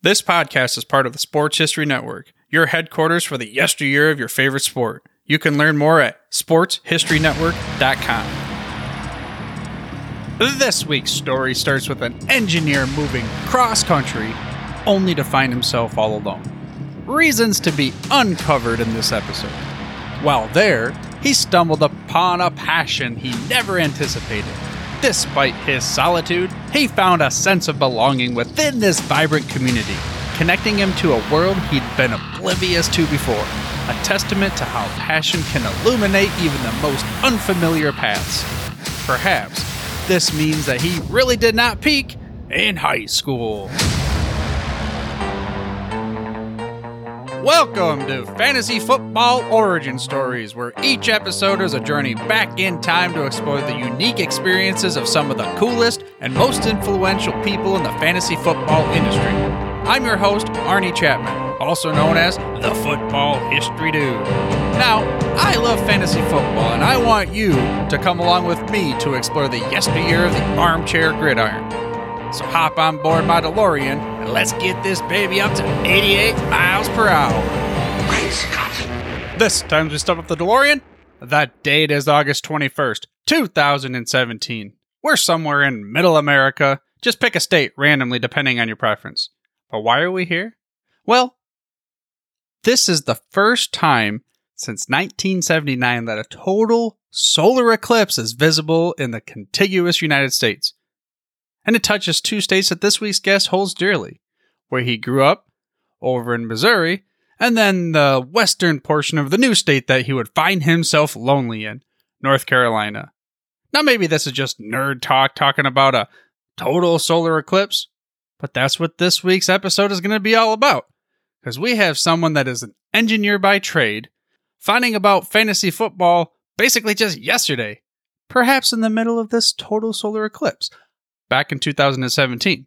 This podcast is part of the Sports History Network, your headquarters for the yesteryear of your favorite sport. You can learn more at sportshistorynetwork.com. This week's story starts with an engineer moving cross country only to find himself all alone. Reasons to be uncovered in this episode. While there, he stumbled upon a passion he never anticipated. Despite his solitude, he found a sense of belonging within this vibrant community, connecting him to a world he'd been oblivious to before. A testament to how passion can illuminate even the most unfamiliar paths. Perhaps this means that he really did not peak in high school. Welcome to Fantasy Football Origin Stories, where each episode is a journey back in time to explore the unique experiences of some of the coolest and most influential people in the fantasy football industry. I'm your host, Arnie Chapman, also known as the Football History Dude. Now, I love fantasy football, and I want you to come along with me to explore the yesteryear of the armchair gridiron. So hop on board my DeLorean and let's get this baby up to 88 miles per hour. This time we step up the DeLorean. That date is August 21st, 2017. We're somewhere in middle America. Just pick a state randomly depending on your preference. But why are we here? Well, this is the first time since 1979 that a total solar eclipse is visible in the contiguous United States and it touches two states that this week's guest holds dearly, where he grew up over in Missouri, and then the western portion of the new state that he would find himself lonely in, North Carolina. Now, maybe this is just nerd talk talking about a total solar eclipse, but that's what this week's episode is going to be all about. Because we have someone that is an engineer by trade, finding about fantasy football basically just yesterday, perhaps in the middle of this total solar eclipse back in 2017.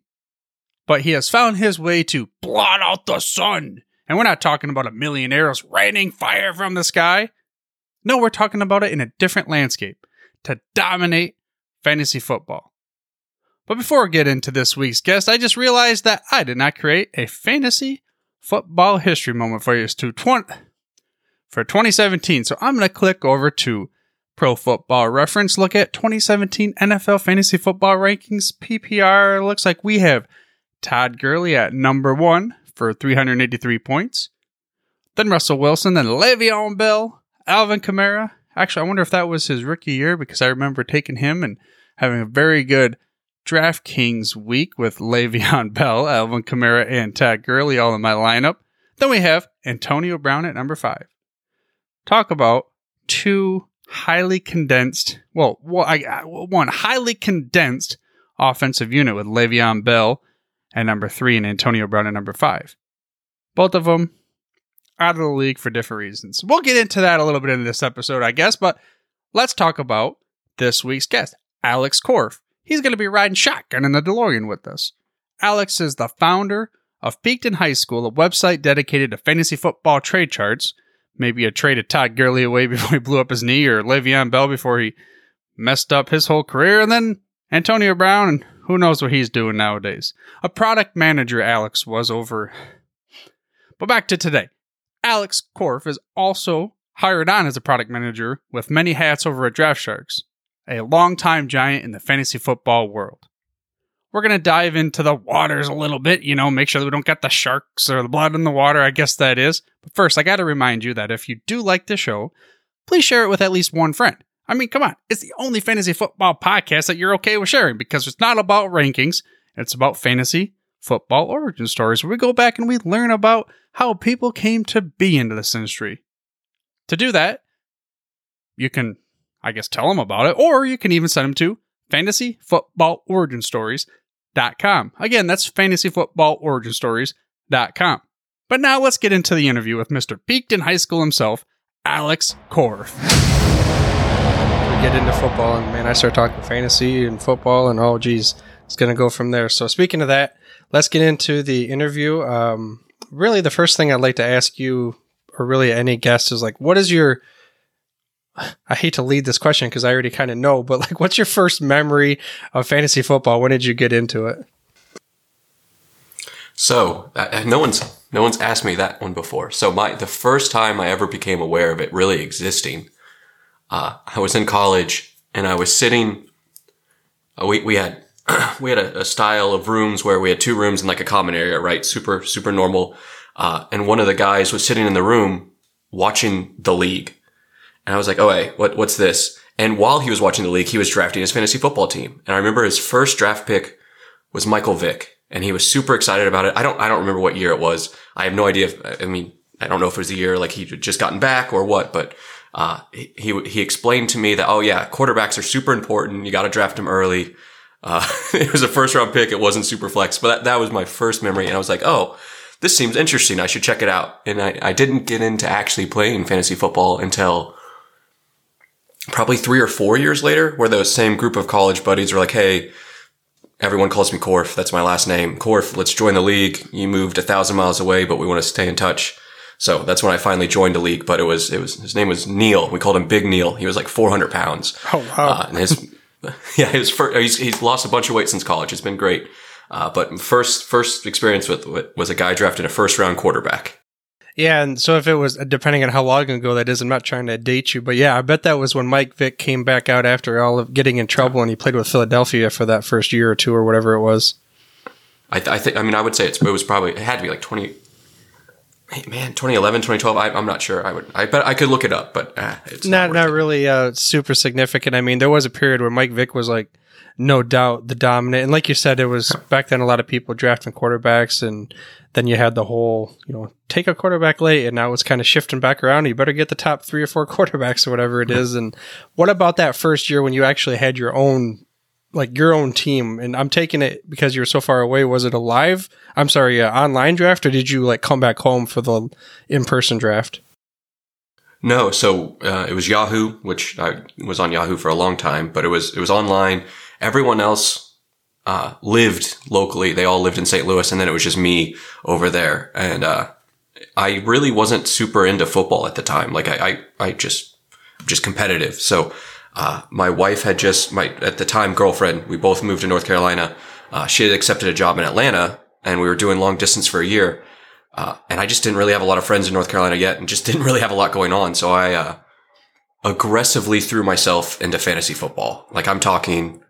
But he has found his way to blot out the sun. And we're not talking about a million arrows raining fire from the sky. No, we're talking about it in a different landscape to dominate fantasy football. But before we get into this week's guest, I just realized that I did not create a fantasy football history moment for you to 20, for 2017. So I'm going to click over to Pro Football Reference look at 2017 NFL Fantasy Football Rankings PPR. Looks like we have Todd Gurley at number one for 383 points. Then Russell Wilson, then Le'Veon Bell, Alvin Kamara. Actually, I wonder if that was his rookie year because I remember taking him and having a very good DraftKings week with Le'Veon Bell, Alvin Kamara, and Todd Gurley all in my lineup. Then we have Antonio Brown at number five. Talk about two highly condensed, well, one highly condensed offensive unit with Le'Veon Bell at number three and Antonio Brown at number five. Both of them out of the league for different reasons. We'll get into that a little bit in this episode, I guess, but let's talk about this week's guest, Alex Korff. He's going to be riding shotgun in the DeLorean with us. Alex is the founder of Peaked in High School, a website dedicated to fantasy football trade charts maybe a traded Todd Gurley away before he blew up his knee, or Le'Veon Bell before he messed up his whole career, and then Antonio Brown, and who knows what he's doing nowadays. A product manager, Alex was over. But back to today. Alex Korff is also hired on as a product manager with many hats over at Draft Sharks, a longtime giant in the fantasy football world. We're going to dive into the waters a little bit, you know, make sure that we don't get the sharks or the blood in the water. I guess that is. But first, I got to remind you that if you do like the show, please share it with at least one friend. I mean, come on, it's the only fantasy football podcast that you're okay with sharing because it's not about rankings, it's about fantasy football origin stories where we go back and we learn about how people came to be into this industry. To do that, you can, I guess, tell them about it, or you can even send them to fantasy football origin stories com. Again, that's fantasyfootballoriginstories.com. But now let's get into the interview with Mr. Peaked in High School himself, Alex Korff. We get into football, and man, I start talking fantasy and football, and oh, geez, it's going to go from there. So, speaking of that, let's get into the interview. Um, really, the first thing I'd like to ask you, or really any guest, is like, what is your I hate to lead this question because I already kind of know, but like, what's your first memory of fantasy football? When did you get into it? So uh, no one's no one's asked me that one before. So my the first time I ever became aware of it really existing, uh, I was in college and I was sitting. Uh, we we had we had a, a, style of rooms where we had two rooms and like a common area, right? Super super normal. Uh, and one of the guys was sitting in the room watching the league, and I was like, "Oh, hey, what what's this?" And while he was watching the league, he was drafting his fantasy football team. And I remember his first draft pick was Michael Vick and he was super excited about it. I don't, I don't remember what year it was. I have no idea. If, I mean, I don't know if it was the year like he'd just gotten back or what, but, uh, he, he explained to me that, oh yeah, quarterbacks are super important. You got to draft them early. Uh, it was a first round pick. It wasn't super flex, but that, that was my first memory. And I was like, oh, this seems interesting. I should check it out. And I, I didn't get into actually playing fantasy football until probably three or four years later, where those same group of college buddies were like, Hey, everyone calls me Korff. That's my last name. Korff, let's join the league. You moved a thousand miles away, but we want to stay in touch. So that's when I finally joined the league. But it was, it was, his name was Neil. We called him Big Neil. He was like 400 pounds. Oh, wow. Uh, and his, yeah, his first, he's, he's lost a bunch of weight since college. It's been great. Uh, but first, first experience with, with was a guy drafted a first round quarterback. Yeah, and so if it was depending on how long ago that is, I'm not trying to date you, but yeah, I bet that was when Mike Vick came back out after all of getting in trouble, and he played with Philadelphia for that first year or two or whatever it was. I, th- I think. I mean, I would say it was probably it had to be like 20. Man, 2011, 2012. I, am not sure. I would. I bet I could look it up, but uh, it's not not, not really uh, super significant. I mean, there was a period where Mike Vick was like no doubt the dominant. And like you said, it was back then a lot of people drafting quarterbacks, and then you had the whole, you know, take a quarterback late, and now it's kind of shifting back around. You better get the top three or four quarterbacks or whatever it is. And what about that first year when you actually had your own, like your own team? And I'm taking it because you're so far away. Was it a live? I'm sorry, uh, online draft, or did you like come back home for the in person draft? No, so uh, it was Yahoo, which I was on Yahoo for a long time, but it was it was online Everyone else uh, lived locally. They all lived in St. Louis, and then it was just me over there. And uh, I really wasn't super into football at the time. Like I, I, I just just competitive. So uh, my wife had just my at the time girlfriend. We both moved to North Carolina. Uh, she had accepted a job in Atlanta, and we were doing long distance for a year. Uh, and I just didn't really have a lot of friends in North Carolina yet, and just didn't really have a lot going on. So I uh, aggressively threw myself into fantasy football. Like I'm talking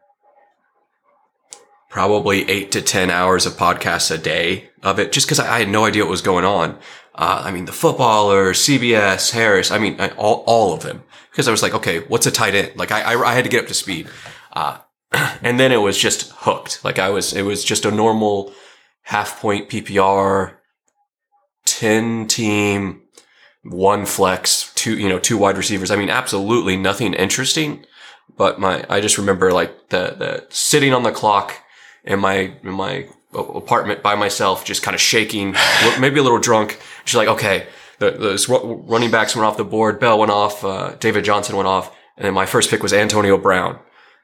probably eight to 10 hours of podcasts a day of it just because I, had no idea what was going on. Uh, I mean, the footballer, CBS, Harris, I mean, I, all, all of them. Because I was like, okay, what's a tight end? Like, I, I, I had to get up to speed. Uh, and then it was just hooked. Like, I was, it was just a normal half point PPR, 10 team, one flex, two, you know, two wide receivers. I mean, absolutely nothing interesting. But my, I just remember like the, the sitting on the clock in my in my apartment by myself, just kind of shaking, maybe a little drunk. She's like, okay, the, the running backs went off the board. Bell went off. Uh, David Johnson went off. And then my first pick was Antonio Brown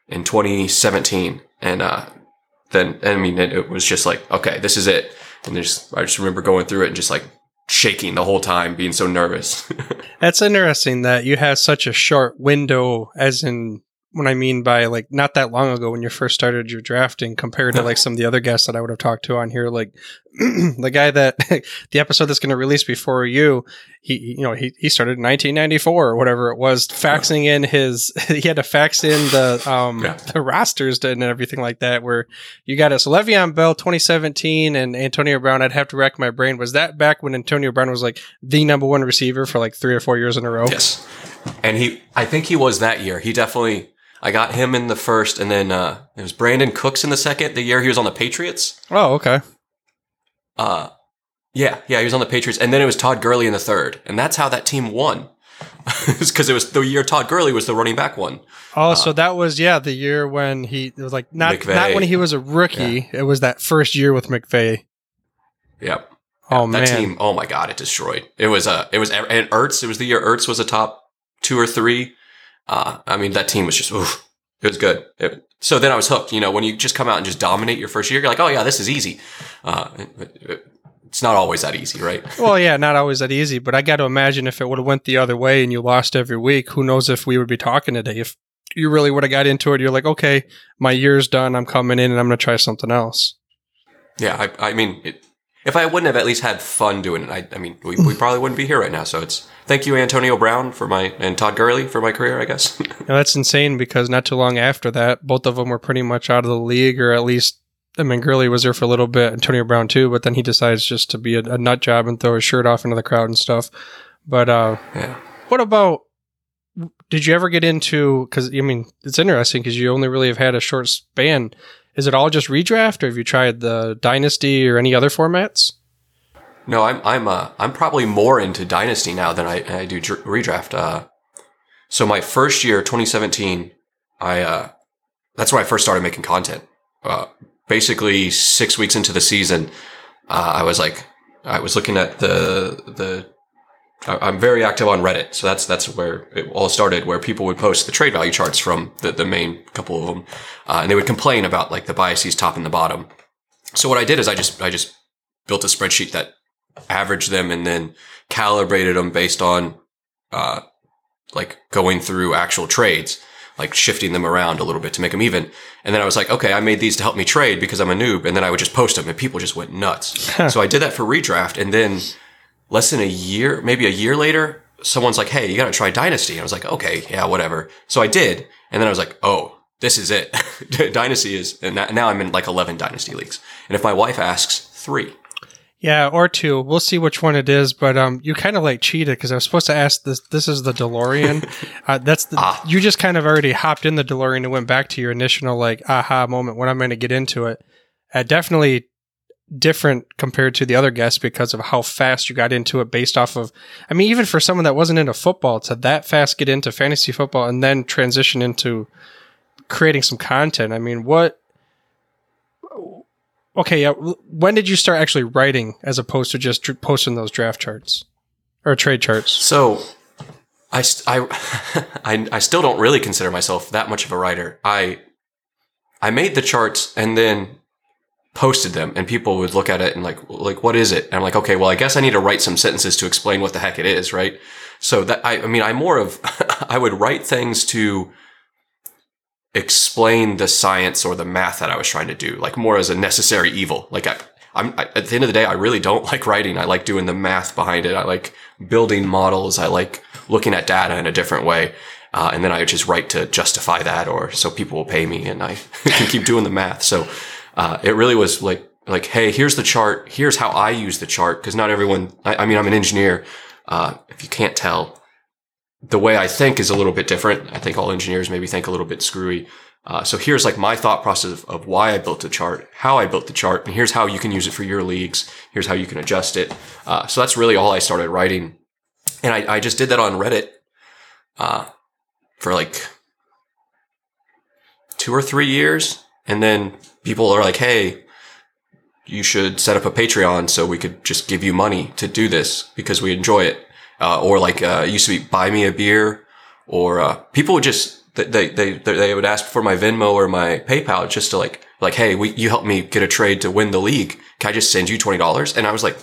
in 2017. And, uh, then, I mean, it, it, was just like, okay, this is it. And just, I just remember going through it and just like shaking the whole time, being so nervous. That's interesting that you have such a short window, as in what I mean by like not that long ago when you first started your drafting compared to like some of the other guests that I would have talked to on here, like the guy that the episode that's going to release before you, he, you know, he, he started in 1994 or whatever it was, faxing in his, he had to fax in the, um, yeah. the rosters and everything like that, where you got us Le'Veon Bell 2017 and Antonio Brown. I'd have to rack my brain. Was that back when Antonio Brown was like the number one receiver for like three or four years in a row? Yes. And he, I think he was that year. He definitely, I got him in the first, and then uh, it was Brandin Cooks in the second. The year he was on the Patriots. Oh, okay. Uh, yeah, yeah, he was on the Patriots, and then it was Todd Gurley in the third, and that's how that team won. because it was the year Todd Gurley was the running back one. Oh, uh, so that was yeah the year when he it was like not McVay. not when he was a rookie. Yeah. It was that first year with McVay. Yep. Oh that man, team. Oh my god, it destroyed. It was a. Uh, it was and Ertz. It was the year Ertz was a top two or three. Uh, I mean, that team was just, oof, it was good. It, so then I was hooked. You know, when you just come out and just dominate your first year, you're like, oh yeah, this is easy. Uh, it, it, it's not always that easy, right? well, yeah, not always that easy. But I got to imagine if it would have went the other way and you lost every week, who knows if we would be talking today? If you really would have got into it, you're like, okay, my year's done. I'm coming in and I'm going to try something else. Yeah, I, I mean, it, if I wouldn't have at least had fun doing it, I, I mean, we, we probably wouldn't be here right now. So it's thank you, Antonio Brown, for my and Todd Gurley for my career, I guess. Now, that's insane because not too long after that, both of them were pretty much out of the league, or at least, I mean, Gurley was there for a little bit, Antonio Brown too, but then he decides just to be a, a nut job and throw his shirt off into the crowd and stuff. But uh, yeah. what about? Did you ever get into? Because I mean, it's interesting because you only really have had a short span. Is it all just redraft, or have you tried the dynasty or any other formats? No, I'm I'm uh, I'm probably more into Dynasty now than I, I do dr- redraft. Uh, so my first year, 2017, I uh, that's when I first started making content. Uh, basically, six weeks into the season, uh, I was like, I was looking at the the. I'm very active on Reddit, so that's that's where it all started. Where people would post the trade value charts from the, the main couple of them, uh, and they would complain about like the biases top and the bottom. So what I did is I just I just built a spreadsheet that averaged them and then calibrated them based on uh, like going through actual trades, like shifting them around a little bit to make them even. And then I was like, okay, I made these to help me trade because I'm a noob. And then I would just post them and people just went nuts. so I did that for redraft. And then less than a year, maybe a year later, someone's like, hey, you got to try Dynasty. And I was like, okay, yeah, whatever. So I did. And then I was like, oh, this is it. Dynasty is, and now- now I'm in like 11 Dynasty leagues. And if my wife asks, three. Yeah, or two. We'll see which one it is. But um, you kind of like cheated because I was supposed to ask this. This is the DeLorean. uh, that's the. Ah. You just kind of already hopped in the DeLorean and went back to your initial like aha moment when I'm going to get into it. Uh, definitely different compared to the other guests because of how fast you got into it based off of. I mean, even for someone that wasn't into football to that fast get into fantasy football and then transition into creating some content. I mean, what? Okay, yeah. When did you start actually writing as opposed to just posting those draft charts or trade charts? So, I, I, I, I still don't really consider myself that much of a writer. I, I made the charts and then posted them, and people would look at it and like, like, what is it? And I'm like, okay, well, I guess I need to write some sentences to explain what the heck it is, right? So that I, I mean, i'm more of, I would write things to explain the science or the math that I was trying to do, like more as a necessary evil. Like I, I'm I, at the end of the day, I really don't like writing. I like doing the math behind it. I like building models. I like looking at data in a different way. Uh, and then I just write to justify that or so people will pay me and I can keep doing the math. So, uh, it really was like, like, Hey, here's the chart. Here's how I use the chart. Cause not everyone, I, I mean, I'm an engineer. Uh, if you can't tell, the way I think is a little bit different. I think all engineers maybe think a little bit screwy. Uh, so here's like my thought process of, of why I built the chart, how I built the chart, and here's how you can use it for your leagues. Here's how you can adjust it. Uh, so that's really all I started writing, and I, I just did that on Reddit uh, for like two or three years, and then people are like, "Hey, you should set up a Patreon so we could just give you money to do this because we enjoy it." Uh, or like uh, used to be buy me a beer, or uh, people would just they, they they would ask for my Venmo or my PayPal just to like like hey we you helped me get a trade to win the league. Can I just send you twenty dollars? And I was like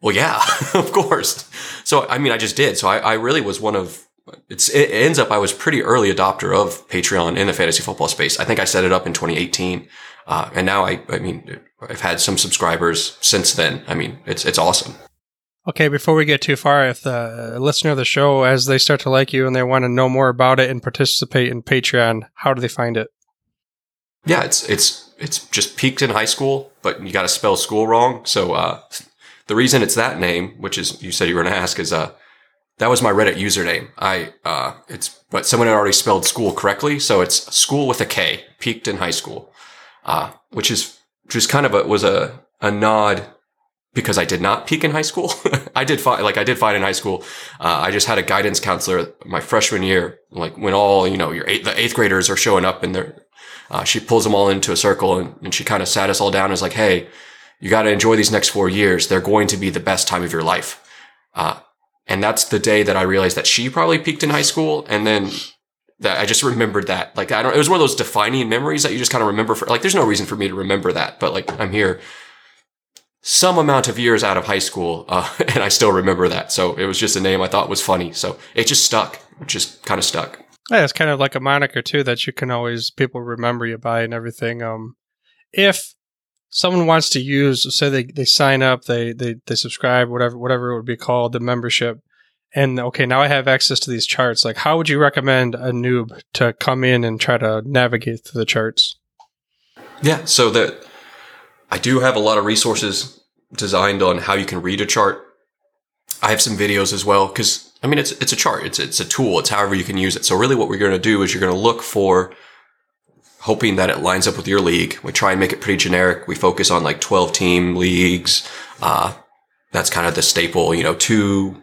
well yeah of course. So I mean I just did. So I, I really was one of it's it ends up I was pretty early adopter of Patreon in the fantasy football space I think I set it up in 2018 uh, and now I I mean I've had some subscribers since then I mean it's it's awesome Okay, before we get too far, if the listener of the show, as they start to like you and they want to know more about it and participate in Patreon, how do they find it? Yeah, it's it's it's just peaked in high school, but you got to spell school wrong. So uh, the reason it's that name, which is you said you were going to ask, is uh, that was my Reddit username. I uh, it's but someone had already spelled school correctly, so it's school with a K, peaked in high school, uh, which is is kind of a was a a nod because I did not peak in high school. I did fine, like I did fine in high school. Uh, I just had a guidance counselor my freshman year, like when all, you know, your eighth, the eighth graders are showing up and they're, uh, she pulls them all into a circle and, and she kind of sat us all down and was like, Hey, you got to enjoy these next four years. They're going to be the best time of your life. Uh, and that's the day that I realized that she probably peaked in high school. And then that I just remembered that, like, I don't, it was one of those defining memories that you just kind of remember for, like, there's no reason for me to remember that, but like, I'm here some amount of years out of high school, uh, and I still remember that. So it was just a name I thought was funny. So it just stuck, just kind of stuck. Yeah, it's kind of like a moniker too that you can always people remember you by and everything. Um, if someone wants to use, say they, they sign up, they, they, they subscribe, whatever, whatever it would be called, the membership. And okay, now I have access to these charts. Like, how would you recommend a noob to come in and try to navigate through the charts? Yeah, so that I do have a lot of resources designed on how you can read a chart. I have some videos as well because I mean it's it's a chart, it's it's a tool, it's however you can use it. So really, what we're going to do is you're going to look for hoping that it lines up with your league. We try and make it pretty generic. We focus on like 12 team leagues. Uh, that's kind of the staple, you know, two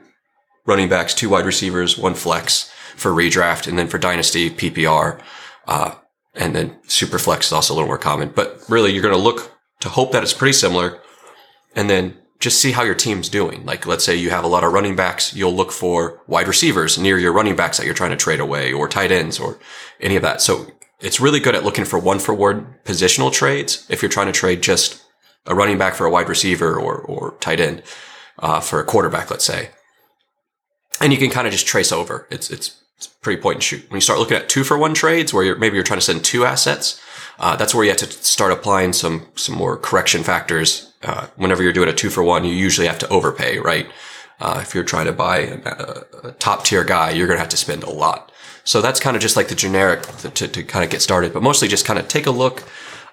running backs, two wide receivers, one flex for redraft, and then for dynasty PPR. Uh, and then super flex is also a little more common, but really you're going to look to hope that it's pretty similar and then just see how your team's doing. Like, let's say you have a lot of running backs, you'll look for wide receivers near your running backs that you're trying to trade away or tight ends or any of that. So it's really good at looking for one for one positional trades if you're trying to trade just a running back for a wide receiver or, or tight end uh, for a quarterback, let's say. And you can kind of just trace over. It's, it's, it's pretty point and shoot. When you start looking at two for one trades where you're, maybe you're trying to send two assets, uh, that's where you have to start applying some, some more correction factors. Uh, whenever you're doing a two for one, you usually have to overpay, right? Uh, if you're trying to buy a, a top tier guy, you're going to have to spend a lot. So that's kind of just like the generic to, to, kind of get started, but mostly just kind of take a look.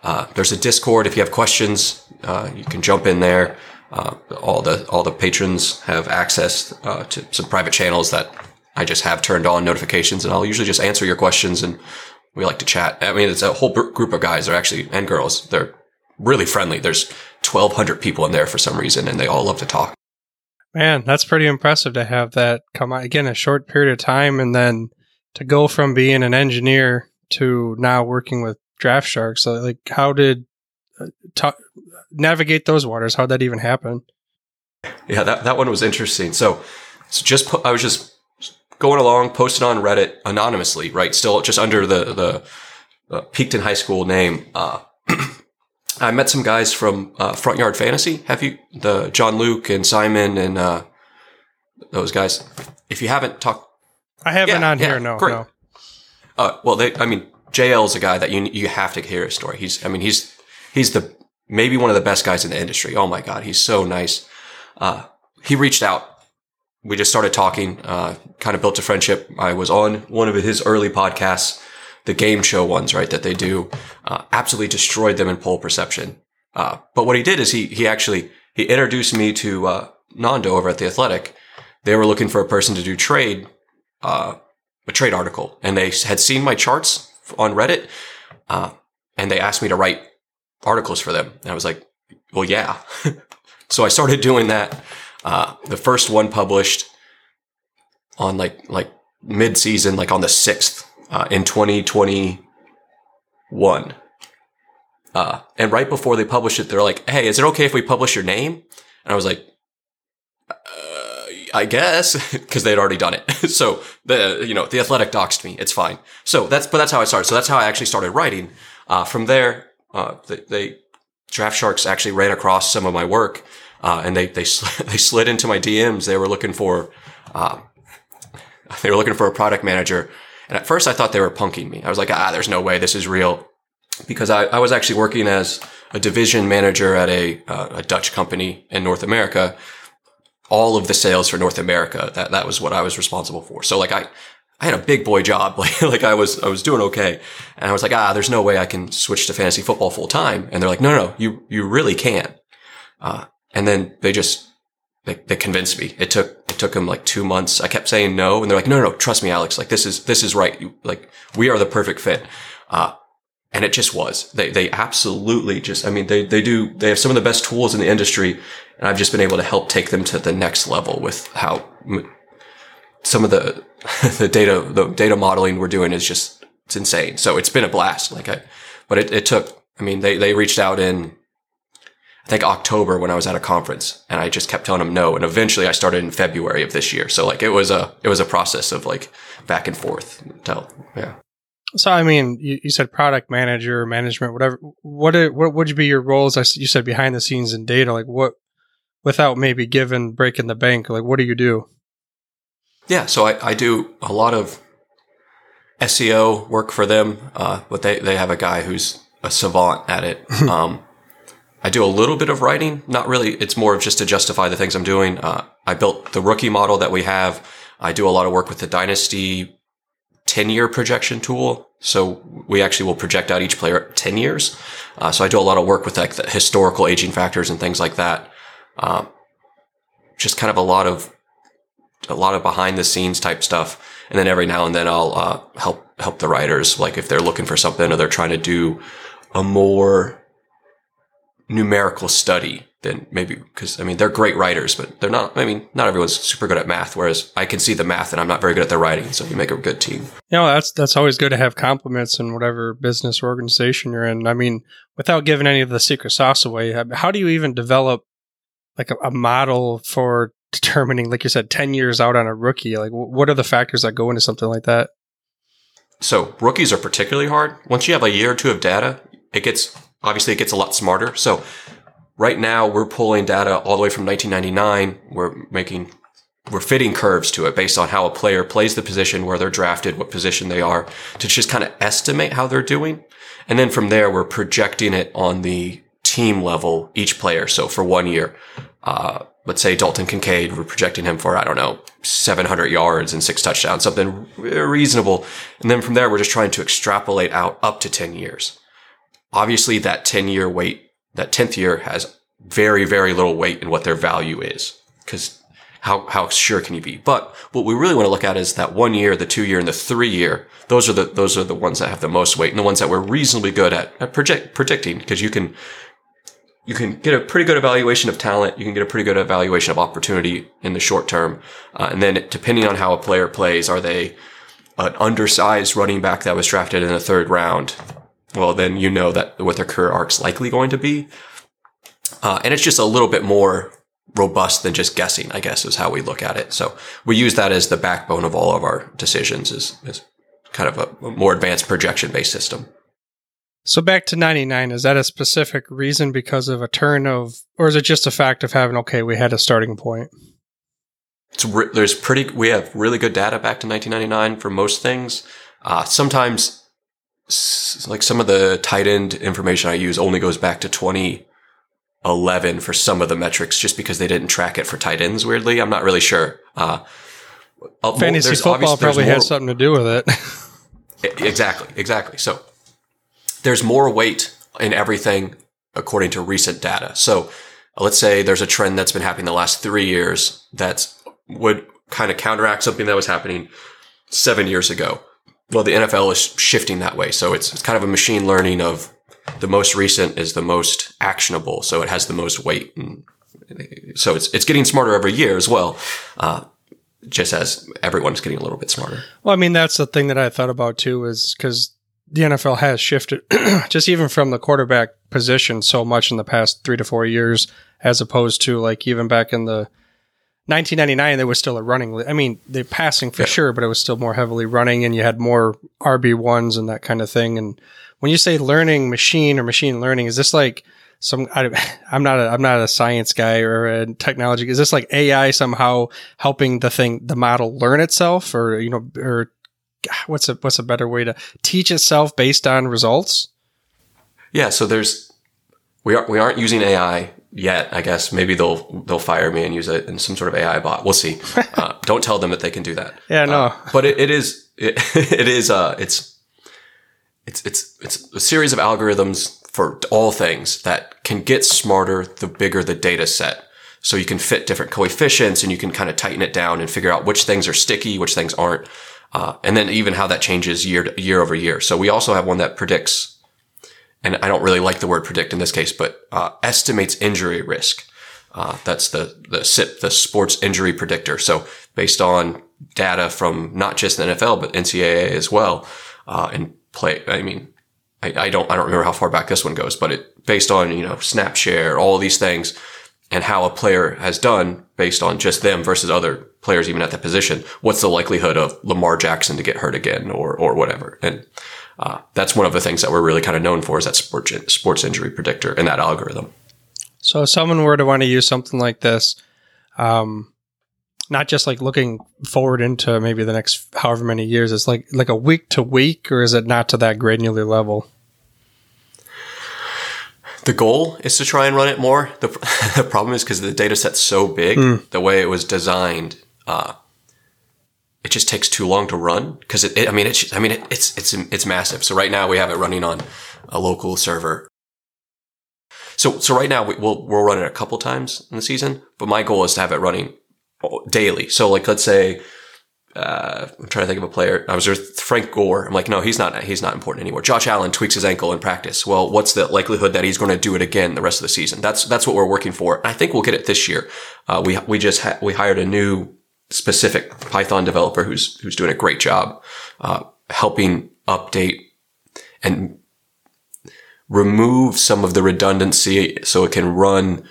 Uh, there's a Discord. If you have questions, uh, you can jump in there. Uh, all the all the patrons have access uh, to some private channels that I just have turned on notifications, and I'll usually just answer your questions. And we like to chat. I mean, it's a whole group of guys. They're actually and girls. They're really friendly. There's 1,200 people in there for some reason, and they all love to talk. Man, that's pretty impressive to have that come out again a short period of time, and then to go from being an engineer to now working with draft sharks like how did uh, ta- navigate those waters? How'd that even happen? Yeah that, that one was interesting. So, so just po- i was just going along posting on reddit anonymously right? Still just under the the uh, peaked in high school name. Uh, i met some guys from uh, front yard fantasy. Have you the john luke and simon and uh, those guys? If you haven't talked I haven't yeah, on yeah, here. No, great. no. Uh, well, they, I mean, JL is a guy that you you have to hear his story. He's, I mean, he's he's the maybe one of the best guys in the industry. Oh my god, he's so nice. Uh, he reached out. We just started talking. Uh, kind of built a friendship. I was on one of his early podcasts, the game show ones, right? That they do. Uh, absolutely destroyed them in poll perception. Uh, but what he did is he he actually he introduced me to uh, Nando over at the Athletic. They were looking for a person to do trade uh, a trade article, and they had seen my charts on Reddit, uh, and they asked me to write articles for them. And I was like, "Well, yeah." so I started doing that. Uh, the first one published on like like mid season, like on the sixth uh, in twenty twenty one. Uh, and right before they published it, they're like, "Hey, is it okay if we publish your name?" And I was like, I guess, because they'd already done it. so the, you know, the athletic doxed me. It's fine. So that's, but that's how I started. So that's how I actually started writing. Uh, from there, uh, they, they, Draft Sharks actually ran across some of my work, uh, and they, they, sl- they slid into my DMs. They were looking for, uh, they were looking for a product manager. And at first I thought they were punking me. I was like, ah, there's no way this is real. Because I, I was actually working as a division manager at a, uh, a Dutch company in North America all of the sales for North America. That that was what I was responsible for. So like I I had a big boy job. Like like I was I was doing okay. And I was like, ah, there's no way I can switch to fantasy football full time. And they're like, no, no, you you really can. Uh, and then they just they, they convinced me. It took it took them like two months. I kept saying no, and they're like, no, no, no trust me, Alex. Like this is this is right. You, like we are the perfect fit. Uh, and it just was. They they absolutely just. I mean, they they do. They have some of the best tools in the industry, and I've just been able to help take them to the next level with how some of the the data the data modeling we're doing is just it's insane. So it's been a blast. Like I, but it, it took. I mean, they they reached out in I think October when I was at a conference, and I just kept telling them no. And eventually, I started in February of this year. So like it was a it was a process of like back and forth. Tell yeah. So I mean, you, you said product manager, management, whatever. What what would be your roles? I you said behind the scenes and data. Like what without maybe giving breaking the bank like what do you do yeah so i, I do a lot of seo work for them uh, but they, they have a guy who's a savant at it um, I do a little bit of writing. Not really. It's more of just to justify the things I'm doing. Uh, I built the rookie model that we have. I do a lot of work with the dynasty 10 year projection tool. So we actually will project out each player 10 years. Uh, so I do a lot of work with like the historical aging factors and things like that. Um, just kind of a lot of, a lot of behind the scenes type stuff. And then every now and then I'll, uh, help, help the writers. Like if they're looking for something or they're trying to do a more numerical study than maybe because I mean they're great writers, but they're not. I mean, not everyone's super good at math. Whereas I can see the math, and I'm not very good at the writing. So we make a good team. You know, that's that's always good to have compliments in whatever business or organization you're in. I mean, without giving any of the secret sauce away, how do you even develop like a, a model for determining, like you said, ten years out on a rookie? Like, what are the factors that go into something like that? So rookies are particularly hard. Once you have a year or two of data, it gets obviously it gets a lot smarter. So right now we're pulling data all the way from 1999. We're making, we're fitting curves to it based on how a player plays the position, where they're drafted, what position they are to just kind of estimate how they're doing. And then from there, we're projecting it on the team level, each player. So for one year, uh, let's say Dalton Kincaid, we're projecting him for, I don't know, 700 yards and six touchdowns, something reasonable. And then from there, we're just trying to extrapolate out up to 10 years. Obviously, that 10 year weight, that 10th year has very, very little weight in what their value is. Because how, how sure can you be? But what we really want to look at is that one year, the two year, and the three year. Those are the, those are the ones that have the most weight and the ones that we're reasonably good at, at project, predicting because you can, you can get a pretty good evaluation of talent. You can get a pretty good evaluation of opportunity in the short term. Uh, and then depending on how a player plays, are they an undersized running back that was drafted in the third round? well, then you know that what their career arc's likely going to be. Uh, and it's just a little bit more robust than just guessing, I guess, is how we look at it. So we use that as the backbone of all of our decisions is, is kind of a, a more advanced projection based system. So back to 99, is that a specific reason because of a turn of, or is it just a fact of having, okay, we had a starting point? It's re- there's pretty, we have really good data back to 1999 for most things. Uh, sometimes like some of the tight end information I use only goes back to 2011 for some of the metrics just because they didn't track it for tight ends weirdly. I'm not really sure. Uh, uh Fantasy football probably had something to do with it. exactly, exactly. So there's more weight in everything according to recent data. So let's say there's a trend that's been happening the last three years that would kind of counteract something that was happening seven years ago well, the NFL is shifting that way. So it's, it's kind of a machine learning of the most recent is the most actionable. So it has the most weight. And so it's, it's getting smarter every year as well. Uh, just as everyone's getting a little bit smarter. Well, I mean, that's the thing that I thought about too, is because the NFL has shifted just even from the quarterback position so much in the past three to four years, as opposed to like even back in the 1999 there was still a running i mean the passing for yeah. sure but it was still more heavily running and you had more rb1s and that kind of thing and when you say learning machine or machine learning is this like some I, am not a i'm not a science guy or a technology is this like ai somehow helping the thing the model learn itself or you know or what's a what's a better way to teach itself based on results yeah so there's we are we aren't using ai yet. I guess maybe they'll they'll fire me and use it in some sort of AI bot. We'll see. Uh, don't tell them that they can do that. Yeah, no. Uh, but it, it is it, it is uh it's it's it's it's a series of algorithms for all things that can get smarter the bigger the data set. So you can fit different coefficients and you can kind of tighten it down and figure out which things are sticky, which things aren't. Uh, and then even how that changes year to, year over year. So we also have one that predicts and I don't really like the word predict in this case, but uh, estimates injury risk. Uh, that's the the SIP, the sports injury predictor. So based on data from not just the NFL but NCAA as well, uh, and play. I mean, I, I, don't I don't remember how far back this one goes, but it based on you know snap share, all these things, and how a player has done based on just them versus other players even at that position. What's the likelihood of Lamar Jackson to get hurt again or or whatever? And uh, that's one of the things that we're really kind of known for is that sports sports injury predictor and that algorithm. So if someone were to want to use something like this, um, not just like looking forward into maybe the next however many years, it's like like a week to week, or is it not to that granular level? The goal is to try and run it more. The, the problem is because the data set's so big, the way it was designed, uh, it just takes too long to run because it, it, I mean, it's, I mean, it, it's, it's, it's massive. So right now we have it running on a local server. So, so right now we, we'll, we'll run it a couple times in the season, but my goal is to have it running daily. So like, let's say, uh, I'm trying to think of a player. I was with Frank Gore. I'm like, no, he's not, he's not important anymore. Josh Allen tweaks his ankle in practice. Well, what's the likelihood that he's going to do it again the rest of the season? That's, that's what we're working for. I think we'll get it this year. Uh, we, we just, ha- we hired a new specific Python developer who's, who's doing a great job, uh, helping update and remove some of the redundancy so it can run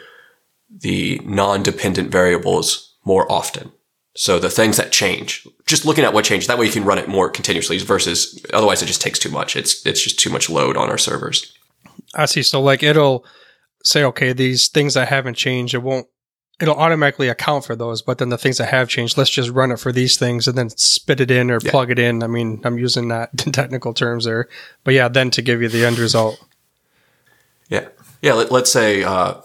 the non-dependent variables more often. So the things that change, just looking at what changes, that way you can run it more continuously versus otherwise it just takes too much. It's, it's just too much load on our servers. I see. So like it'll say, okay, these things that haven't changed, it won't, it'll automatically account for those. But then the things that have changed, let's just run it for these things and then spit it in or Yeah. plug it in. I mean, I'm using that technical terms there, but yeah, then to give you the end result. Yeah. Yeah. Let, let's say, uh,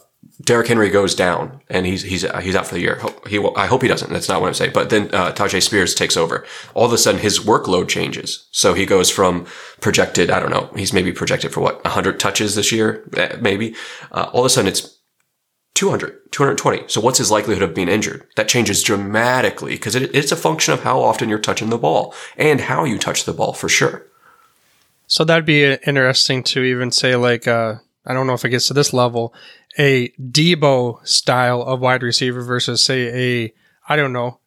Derrick Henry goes down and he's, he's, uh, he's out for the year. He, will- I hope he doesn't. That's not what I'm saying. But then, uh, Tyjae Spears takes over. All of a sudden his workload changes. So he goes from projected, I don't know, he's maybe projected for what, 100 touches this year, eh, maybe. Uh, all of a sudden it's 200, 220. So what's his likelihood of being injured? That changes dramatically because it, it's a function of how often you're touching the ball and how you touch the ball for sure. So that'd be interesting to even say like, uh, I don't know if it gets to this level, a Deebo style of wide receiver versus say a, I don't know,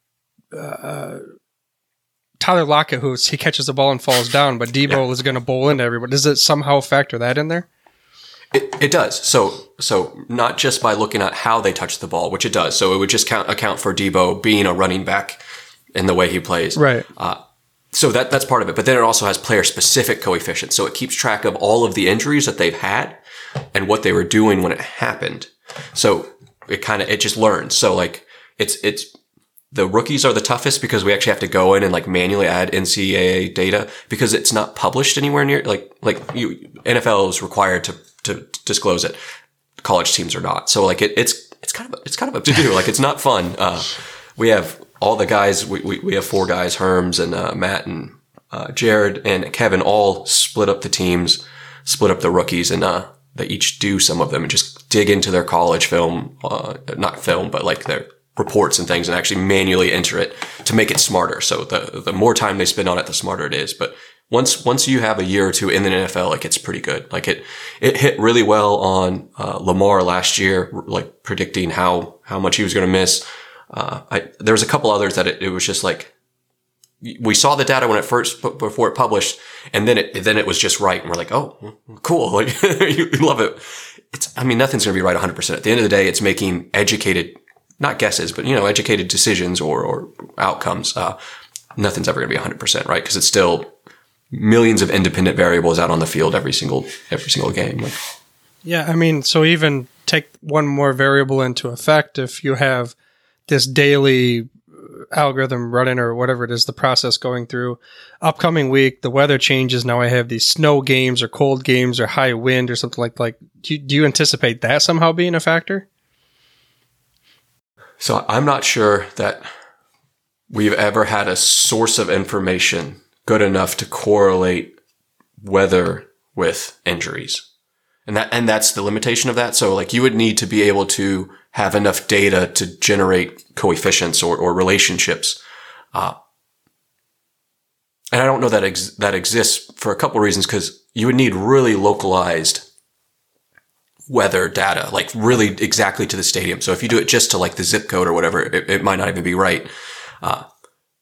uh, Tyler Lockett, who he catches the ball and falls down, but Deebo is going to bowl into everybody. Does it somehow factor that in there? It, it does. So, so not just by looking at how they touch the ball, which it does. So it would just count, account for Deebo being a running back in the way he plays. Right. So that, that's part of it. But then it also has player specific coefficients. So it keeps track of all of the injuries that they've had and what they were doing when it happened. So it kind of, it just learns. So like it's, it's, the rookies are the toughest because we actually have to go in and like manually add NCAA data because it's not published anywhere near like like you NFL is required to to disclose it. College teams are not. So like it, it's it's kind of it's kind of up to do. Like it's not fun. Uh, we have all the guys. We, we we have four guys: Herms and uh, Matt and uh, Jared and Kevin all split up the teams, split up the rookies, and uh, they each do some of them and just dig into their college film, uh, not film, but like their reports and things and actually manually enter it to make it smarter. So the, the more time they spend on it, the smarter it is. But once, once you have a year or two in the NFL, like it's pretty good. Like it, it hit really well on, uh, Lamar last year, like predicting how, how much he was going to miss. Uh, I, there was a couple others that it, it was just like, we saw the data when it first, before it published, and then it, then it was just right. And we're like, oh, cool. Like, you love it. It's, I mean, nothing's going to be right 100%. At the end of the day, it's making educated not guesses, but you know, educated decisions or, or outcomes. Uh, nothing's ever going to be 100%, right? Because it's still millions of independent variables out on the field every single every single game. Like, Yeah, I mean, so even take one more variable into effect. If you have this daily algorithm running or whatever it is, the process going through, upcoming week, the weather changes. Now I have these snow games or cold games or high wind or something like like. Do you, do you anticipate that somehow being a factor? so I'm not sure that we've ever had a source of information good enough to correlate weather with injuries. And that, and that's the limitation of that. So like you would need to be able to have enough data to generate coefficients or, or relationships. Uh, and I don't know that ex- that exists for a couple of reasons because you would need really localized weather data, like really exactly to the stadium. So if you do it just to like the zip code or whatever, it, it might not even be right. Uh,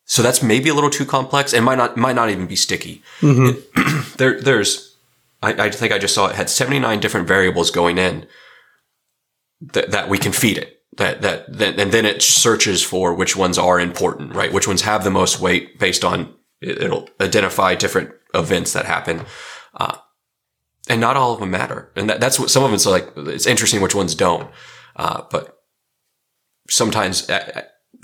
so that's maybe a little too complex and might not might not even be sticky. there, there's, I, I think I just saw it had 79 different variables going in that, that we can feed it. That, that, that, and then it searches for which ones are important, right? Which ones have the most weight based on, it- it'll identify different events that happen. Uh, and not all of them matter. And that, that's what some of them. it's like, it's interesting which ones don't. Uh, but sometimes, uh,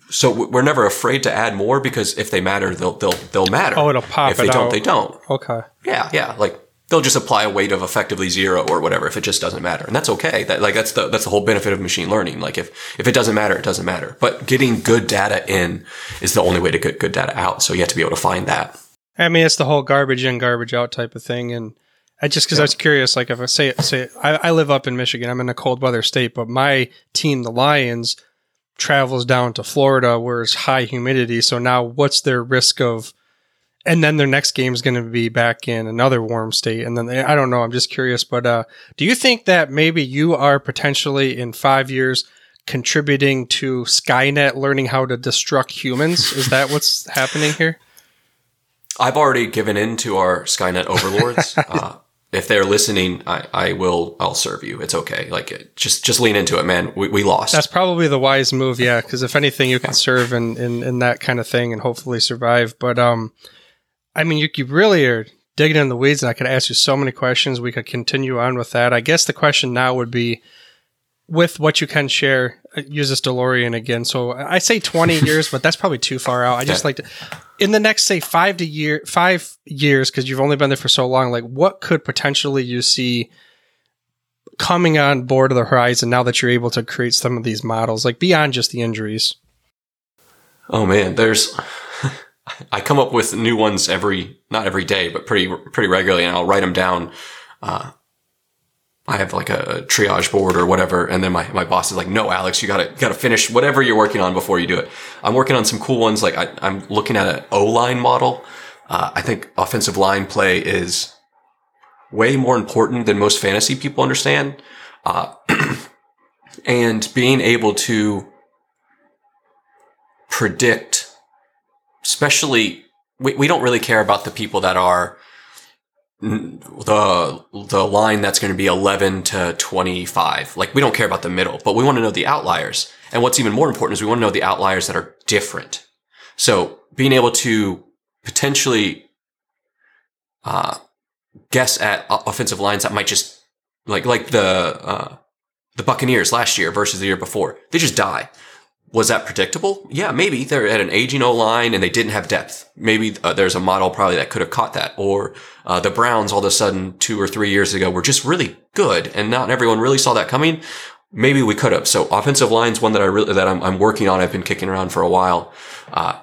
so we're never afraid to add more because if they matter, they'll, they'll, they'll matter. Oh, itll pop out. If they don't, out. they don't. Okay. Yeah, yeah. Like they'll just apply a weight of effectively zero or whatever if it just doesn't matter. And that's okay. That like that's the that's the whole benefit of machine learning. Like if if it doesn't matter, it doesn't matter. But getting good data in is the only way to get good data out. So you have to be able to find that. I mean, it's the whole garbage in, garbage out type of thing, and I just because I was curious, like if I say say I, I live up in Michigan, I'm in a cold weather state, but my team, the Lions, travels down to Florida where it's high humidity. So now, what's their risk of? And then their next game is going to be back in another warm state, and then they, I don't know. I'm just curious, but uh, do you think that maybe you are potentially in five years? contributing to Skynet learning how to destruct humans? Is that what's happening here? I've already given in to our Skynet overlords. uh, if they're listening, I, I will, I'll serve you. It's okay. Like, just, just lean into it, man. We, we lost. That's probably the wise move. Yeah. Cause if anything, you can serve in, in, in that kind of thing and hopefully survive. But, um, I mean, you, you really are digging in the weeds and I could ask you so many questions. We could continue on with that. I guess the question now would be, with what you can share, uh, use this DeLorean again. So I say 20 years, but that's probably too far out. I just like to, in the next, say five to year, five years, cause you've only been there for so long, like what could potentially you see coming on board of the horizon now that you're able to create some of these models, like beyond just the injuries? Oh man, there's, I come up with new ones every, not every day, but pretty, pretty regularly and I'll write them down. Uh, I have like a triage board or whatever. And then my, my boss is like, no, Alex, you gotta, gotta finish whatever you're working on before you do it. I'm working on some cool ones. Like I, am looking at an O line model. Uh, I think offensive line play is way more important than most fantasy people understand. Uh, and being able to predict, especially, we, we don't really care about the people that are, the the line that's going to be 11 to 25 like we don't care about the middle but we want to know the outliers. And what's even more important is we want to know the outliers that are different. So being able to potentially uh, guess at offensive lines that might just like like the uh, the Buccaneers last year versus the year before they just die was that predictable? Yeah, maybe they're at an aging O line and they didn't have depth. Maybe uh, there's a model probably that could have caught that. Or uh, the Browns all of a sudden two or three years ago were just really good, and not everyone really saw that coming. Maybe we could have. So offensive line's one that I really that I'm, I'm working on. I've been kicking around for a while. Uh,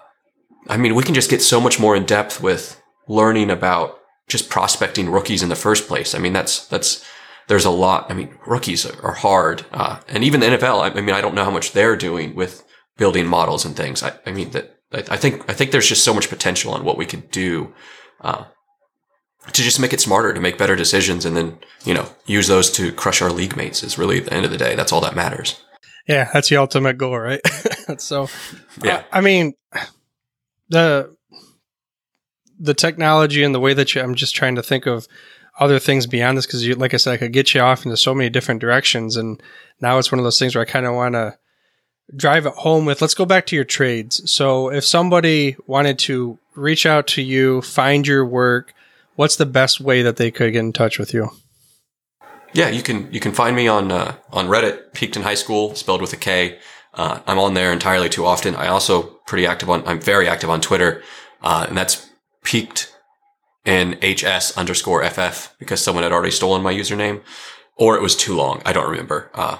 I mean, we can just get so much more in depth with learning about just prospecting rookies in the first place. I mean, that's that's there's a lot. I mean, rookies are hard, uh, and even the NFL. I, mean, I don't know how much they're doing with building models and things. I, I mean that I, think I think there's just so much potential on what we could do uh, to just make it smarter, to make better decisions, and then you know use those to crush our league mates. Is really at the end of the day, that's all that matters. Yeah, that's the ultimate goal, right? so, yeah. I, I mean, the the technology and the way that you, I'm just trying to think of other things beyond this because, like I said, I could get you off into so many different directions, and now it's one of those things where I kind of want to drive it home with. Let's go back to your trades. So, if somebody wanted to reach out to you, find your work, what's the best way that they could get in touch with you? Yeah, you can you can find me on uh, on Reddit, Peaked in High School, spelled with a K. Uh, I'm on there entirely too often. I also pretty active on. I'm very active on Twitter, uh, and that's peaked and HS underscore FF because someone had already stolen my username or it was too long. I don't remember. Uh,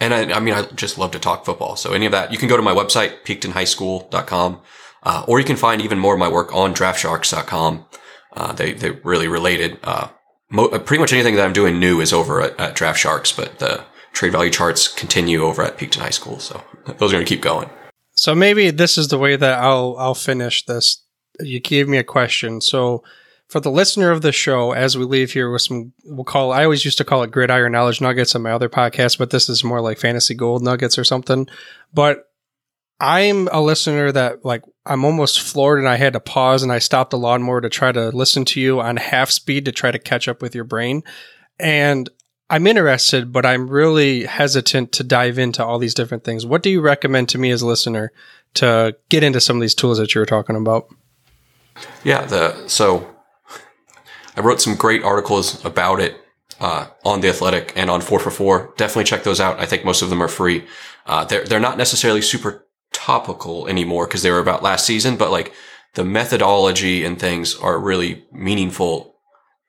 and I, I, mean, I just love to talk football. So any of that, you can go to my website, peakedinhighskool.com, uh, or you can find even more of my work on draftsharks.com. Uh, they, they really related. Uh, mo- uh, pretty much anything that I'm doing new is over at, at but the trade value charts continue over at Peaked in High School. So those are going to keep going. So maybe this is the way that I'll, I'll finish this you gave me a question. So for the listener of the show, as we leave here with some, we'll call, I always used to call it gridiron knowledge nuggets on my other podcast, but this is more like fantasy gold nuggets or something. But I'm a listener that like, I'm almost floored and I had to pause and I stopped the lawnmower to try to listen to you on half speed to try to catch up with your brain. And I'm interested, but I'm really hesitant to dive into all these different things. What do you recommend to me as a listener to get into some of these tools that you were talking about? Yeah, the so I wrote some great articles about it uh, on the Athletic and on Four for Four. Definitely check those out. I think most of them are free. Uh, they're they're not necessarily super topical anymore because they were about last season, but like the methodology and things are really meaningful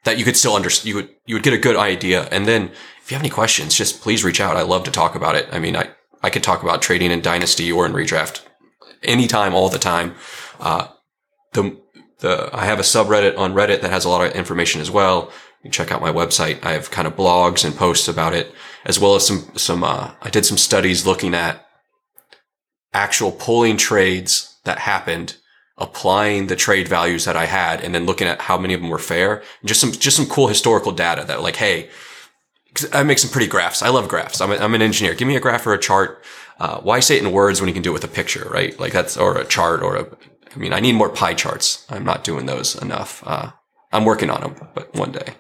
that you could still understand. You would you would get a good idea. And then if you have any questions, just please reach out. I love to talk about it. I mean, I I could talk about trading in dynasty or in redraft anytime, all the time. Uh, the the I have a subreddit on Reddit that has a lot of information as well. You check out my website. I have kind of blogs and posts about it, as well as some some. Uh, I did some studies looking at actual pulling trades that happened, applying the trade values that I had, and then looking at how many of them were fair. Just some just some cool historical data that like, hey, I make some pretty graphs. I love graphs. I'm, a, I'm an engineer. Give me a graph or a chart. Uh, why say it in words when you can do it with a picture, right? Like that's or a chart or a. I mean, I need more pie charts. I'm not doing those enough. Uh, I'm working on them, but one day.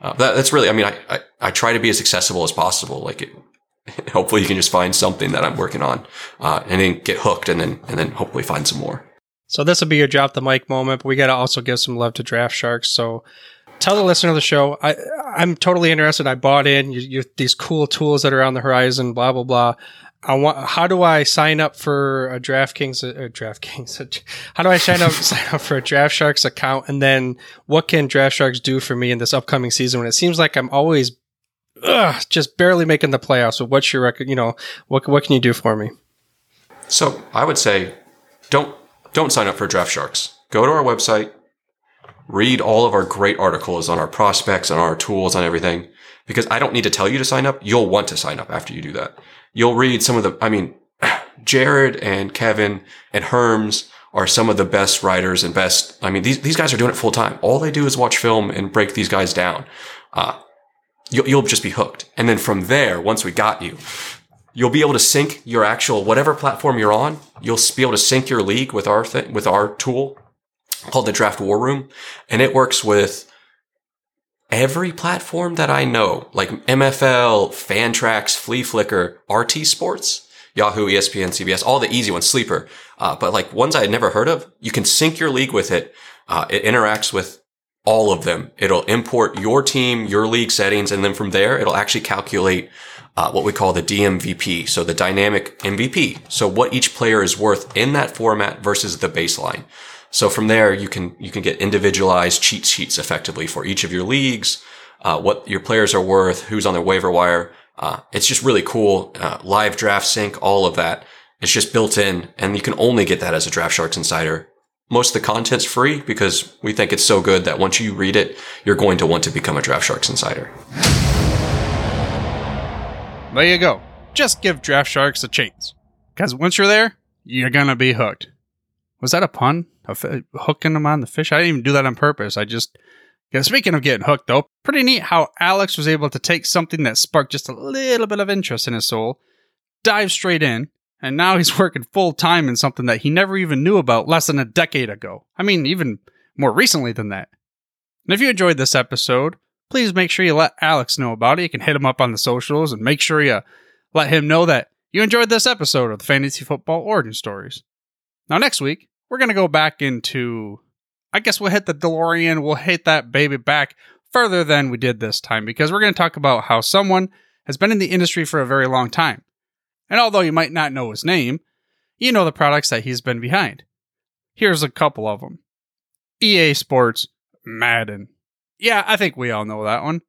Uh, that, that's really. I mean, I, I I try to be as accessible as possible. Like it, hopefully you can just find something that I'm working on, uh, and then get hooked, and then and then hopefully find some more. So this will be your drop the mic moment, but we got to also give some love to Draft Sharks. So tell the listener of the show, I I'm totally interested. I bought in you, you, these cool tools that are on the horizon. Blah blah blah. I want. How do I sign up for a DraftKings? Uh, DraftKings. How do I sign up sign up for a Draft Sharks account? And then what can Draft Sharks do for me in this upcoming season when it seems like I'm always ugh, just barely making the playoffs? So what's your record? You know, what what can you do for me? So I would say, don't don't sign up for Draft Sharks. Go to our website, read all of our great articles on our prospects and our tools on everything. Because I don't need to tell you to sign up. You'll want to sign up after you do that. You'll read some of the. I mean, Jared and Kevin and Herms are some of the best writers and best. I mean, these these guys are doing it full time. All they do is watch film and break these guys down. Uh, you'll, you'll just be hooked. And then from there, once we got you, you'll be able to sync your actual whatever platform you're on. You'll be able to sync your league with our th- with our tool called the Draft War Room, and it works with every platform that I know, like MFL, Fantrax, Flea Flicker, RT Sports, Yahoo, ESPN, CBS, all the easy ones, Sleeper. Uh, but like ones I had never heard of, you can sync your league with it. Uh, it interacts with all of them. It'll import your team, your league settings, and then from there, it'll actually calculate uh, what we call the DMVP, so the dynamic MVP. So what each player is worth in that format versus the baseline. So from there, you can you can get individualized cheat sheets effectively for each of your leagues, uh, what your players are worth, who's on their waiver wire. Uh, it's just really cool. Uh, live draft sync, all of that. It's just built in, and you can only get that as a Draft Sharks insider. Most of the content's free because we think it's so good that once you read it, you're going to want to become a Draft Sharks insider. There you go. Just give Draft Sharks a chance. Because once you're there, you're going to be hooked. Was that a pun? Fi- hooking them on the fish? I didn't even do that on purpose. I just. Yeah, speaking of getting hooked, though, pretty neat how Alex was able to take something that sparked just a little bit of interest in his soul, dive straight in, and now he's working full time in something that he never even knew about less than a decade ago. I mean, even more recently than that. And if you enjoyed this episode, please make sure you let Alex know about it. You can hit him up on the socials and make sure you let him know that you enjoyed this episode of the Fantasy Football Origin Stories. Now, next week, we're going to go back into. I guess we'll hit the DeLorean, we'll hit that baby back further than we did this time because we're going to talk about how someone has been in the industry for a very long time. And although you might not know his name, you know the products that he's been behind. Here's a couple of them EA Sports, Madden. Yeah, I think we all know that one.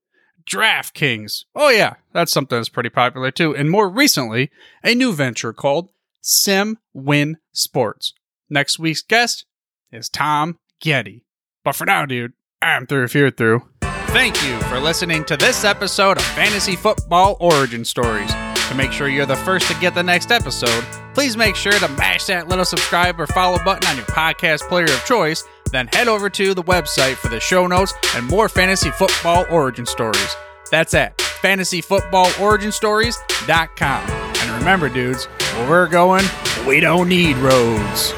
DraftKings. Oh, yeah, that's something that's pretty popular too. And more recently, a new venture called Sim Win Sports. Next week's guest is Tom Getty. But for now, dude, I'm through if you're through. Thank you for listening to this episode of Fantasy Football Origin Stories. To make sure you're the first to get the next episode, please make sure to mash that little subscribe or follow button on your podcast player of choice. Then head over to the website for the show notes and more fantasy football origin stories. That's at fantasyfootballoriginstories.com. And remember, dudes, where we're going, we don't need roads.